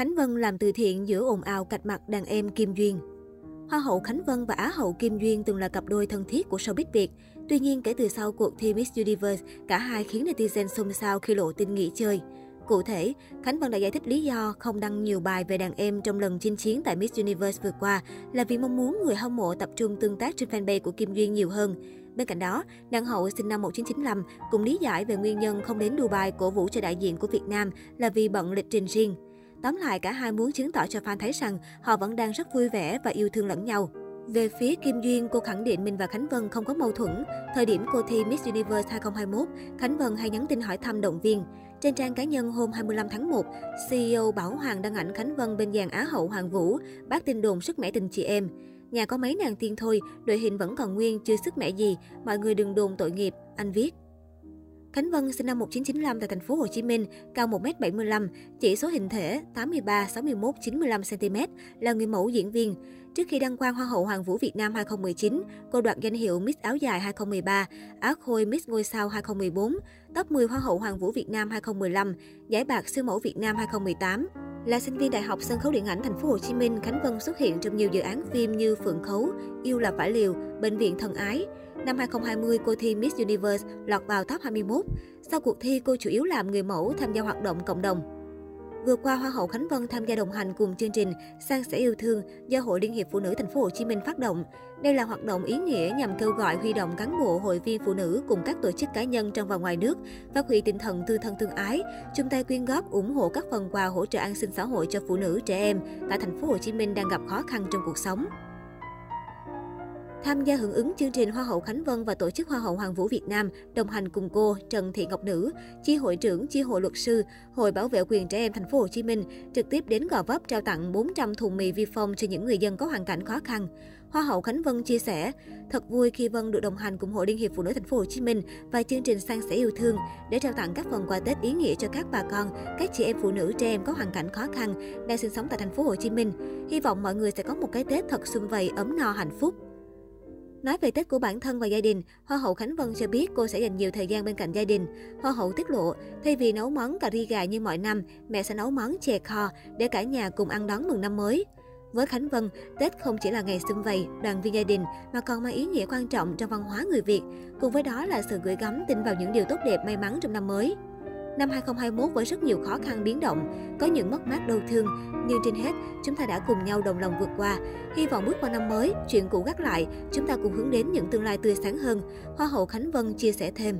Khánh Vân làm từ thiện giữa ồn ào cạch mặt đàn em Kim Duyên. Hoa hậu Khánh Vân và Á hậu Kim Duyên từng là cặp đôi thân thiết của showbiz Việt. Tuy nhiên, kể từ sau cuộc thi Miss Universe, cả hai khiến netizen xôn xao khi lộ tin nghỉ chơi. Cụ thể, Khánh Vân đã giải thích lý do không đăng nhiều bài về đàn em trong lần chinh chiến tại Miss Universe vừa qua là vì mong muốn người hâm mộ tập trung tương tác trên fanpage của Kim Duyên nhiều hơn. Bên cạnh đó, nàng hậu sinh năm 1995 cũng lý giải về nguyên nhân không đến Dubai cổ vũ cho đại diện của Việt Nam là vì bận lịch trình riêng. Tóm lại, cả hai muốn chứng tỏ cho fan thấy rằng họ vẫn đang rất vui vẻ và yêu thương lẫn nhau. Về phía Kim Duyên, cô khẳng định mình và Khánh Vân không có mâu thuẫn. Thời điểm cô thi Miss Universe 2021, Khánh Vân hay nhắn tin hỏi thăm động viên. Trên trang cá nhân hôm 25 tháng 1, CEO Bảo Hoàng đăng ảnh Khánh Vân bên dàn Á hậu Hoàng Vũ, bác tin đồn sức mẻ tình chị em. Nhà có mấy nàng tiên thôi, đội hình vẫn còn nguyên, chưa sức mẻ gì, mọi người đừng đồn tội nghiệp, anh viết. Khánh Vân sinh năm 1995 tại thành phố Hồ Chí Minh, cao 1m75, chỉ số hình thể 83, 61, 95 cm, là người mẫu diễn viên. Trước khi đăng quang Hoa hậu Hoàng vũ Việt Nam 2019, cô đoạt danh hiệu Miss áo dài 2013, Á khôi Miss ngôi sao 2014, top 10 Hoa hậu Hoàng vũ Việt Nam 2015, giải bạc siêu mẫu Việt Nam 2018. Là sinh viên Đại học Sân khấu Điện ảnh Thành phố Hồ Chí Minh, Khánh Vân xuất hiện trong nhiều dự án phim như Phượng Khấu, Yêu là phải liều, Bệnh viện thần ái. Năm 2020, cô thi Miss Universe lọt vào top 21. Sau cuộc thi, cô chủ yếu làm người mẫu tham gia hoạt động cộng đồng. Vừa qua, Hoa hậu Khánh Vân tham gia đồng hành cùng chương trình Sang sẻ yêu thương do Hội Liên hiệp Phụ nữ Thành phố Hồ Chí Minh phát động. Đây là hoạt động ý nghĩa nhằm kêu gọi huy động cán bộ, hội viên phụ nữ cùng các tổ chức cá nhân trong và ngoài nước phát huy tinh thần tư thân tương ái, chung tay quyên góp ủng hộ các phần quà hỗ trợ an sinh xã hội cho phụ nữ trẻ em tại Thành phố Hồ Chí Minh đang gặp khó khăn trong cuộc sống. Tham gia hưởng ứng chương trình Hoa hậu Khánh Vân và tổ chức Hoa hậu Hoàng vũ Việt Nam đồng hành cùng cô Trần Thị Ngọc Nữ, chi hội trưởng chi hội luật sư, Hội bảo vệ quyền trẻ em thành phố Hồ Chí Minh trực tiếp đến Gò Vấp trao tặng 400 thùng mì vi phong cho những người dân có hoàn cảnh khó khăn. Hoa hậu Khánh Vân chia sẻ, thật vui khi Vân được đồng hành cùng Hội Liên hiệp Phụ nữ Thành phố Hồ Chí Minh và chương trình San sẻ yêu thương để trao tặng các phần quà Tết ý nghĩa cho các bà con, các chị em phụ nữ trẻ em có hoàn cảnh khó khăn đang sinh sống tại Thành phố Hồ Chí Minh. Hy vọng mọi người sẽ có một cái Tết thật sum vầy ấm no hạnh phúc. Nói về Tết của bản thân và gia đình, Hoa hậu Khánh Vân cho biết cô sẽ dành nhiều thời gian bên cạnh gia đình. Hoa hậu tiết lộ, thay vì nấu món cà ri gà như mọi năm, mẹ sẽ nấu món chè kho để cả nhà cùng ăn đón mừng năm mới. Với Khánh Vân, Tết không chỉ là ngày xung vầy, đoàn viên gia đình mà còn mang ý nghĩa quan trọng trong văn hóa người Việt. Cùng với đó là sự gửi gắm tin vào những điều tốt đẹp may mắn trong năm mới. Năm 2021 với rất nhiều khó khăn biến động, có những mất mát đau thương, nhưng trên hết, chúng ta đã cùng nhau đồng lòng vượt qua. Hy vọng bước qua năm mới, chuyện cũ gác lại, chúng ta cùng hướng đến những tương lai tươi sáng hơn. Hoa hậu Khánh Vân chia sẻ thêm.